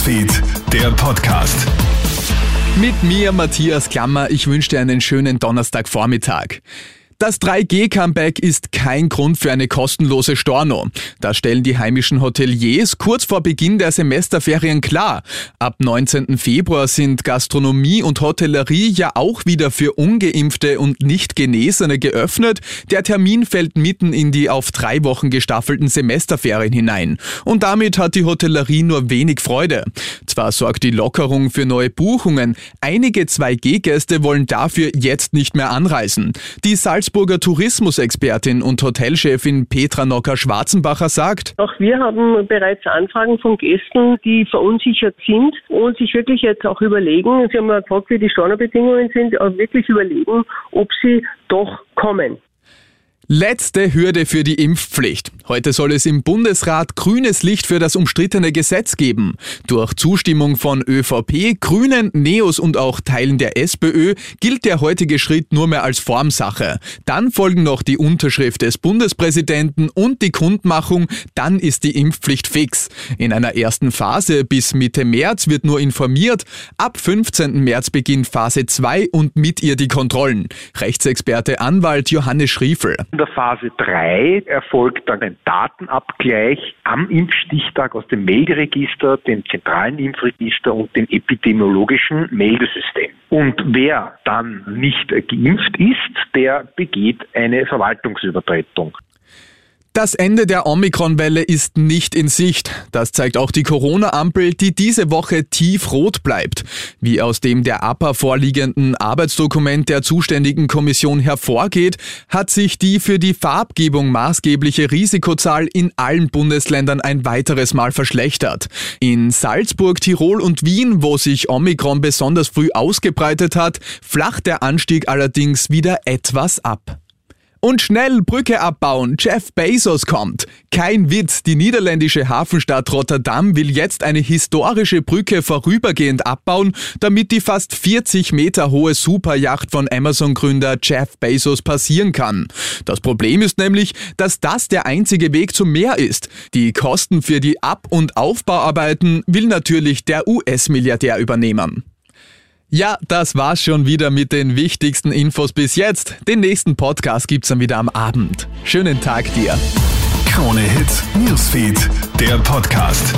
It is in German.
Newsfeed, der Podcast. Mit mir, Matthias Klammer, ich wünsche dir einen schönen Donnerstagvormittag. Das 3G-Comeback ist kein Grund für eine kostenlose Storno. Das stellen die heimischen Hoteliers kurz vor Beginn der Semesterferien klar. Ab 19. Februar sind Gastronomie und Hotellerie ja auch wieder für ungeimpfte und nicht Genesene geöffnet. Der Termin fällt mitten in die auf drei Wochen gestaffelten Semesterferien hinein. Und damit hat die Hotellerie nur wenig Freude. Zwar sorgt die Lockerung für neue Buchungen, einige 2G-Gäste wollen dafür jetzt nicht mehr anreisen. Die Salzburger Tourismusexpertin und Hotelchefin Petra Nocker-Schwarzenbacher sagt, Auch wir haben bereits Anfragen von Gästen, die verunsichert sind und sich wirklich jetzt auch überlegen, Sie haben ja gefragt, wie die Stornobedingungen sind, auch wirklich überlegen, ob sie doch kommen. Letzte Hürde für die Impfpflicht. Heute soll es im Bundesrat grünes Licht für das umstrittene Gesetz geben. Durch Zustimmung von ÖVP, Grünen, Neos und auch Teilen der SPÖ gilt der heutige Schritt nur mehr als Formsache. Dann folgen noch die Unterschrift des Bundespräsidenten und die Kundmachung, dann ist die Impfpflicht fix. In einer ersten Phase bis Mitte März wird nur informiert, ab 15. März beginnt Phase 2 und mit ihr die Kontrollen. Rechtsexperte Anwalt Johannes Schriefel der Phase 3 erfolgt dann ein Datenabgleich am Impfstichtag aus dem Melderegister, dem zentralen Impfregister und dem epidemiologischen Meldesystem. Und wer dann nicht geimpft ist, der begeht eine Verwaltungsübertretung. Das Ende der Omikron-Welle ist nicht in Sicht. Das zeigt auch die Corona-Ampel, die diese Woche tiefrot bleibt. Wie aus dem der APA vorliegenden Arbeitsdokument der zuständigen Kommission hervorgeht, hat sich die für die Farbgebung maßgebliche Risikozahl in allen Bundesländern ein weiteres Mal verschlechtert. In Salzburg, Tirol und Wien, wo sich Omikron besonders früh ausgebreitet hat, flacht der Anstieg allerdings wieder etwas ab. Und schnell Brücke abbauen, Jeff Bezos kommt. Kein Witz, die niederländische Hafenstadt Rotterdam will jetzt eine historische Brücke vorübergehend abbauen, damit die fast 40 Meter hohe Superjacht von Amazon-Gründer Jeff Bezos passieren kann. Das Problem ist nämlich, dass das der einzige Weg zum Meer ist. Die Kosten für die Ab- und Aufbauarbeiten will natürlich der US-Milliardär übernehmen. Ja, das war's schon wieder mit den wichtigsten Infos bis jetzt. Den nächsten Podcast gibt's dann wieder am Abend. Schönen Tag dir. Krone Hits, Newsfeed, der Podcast.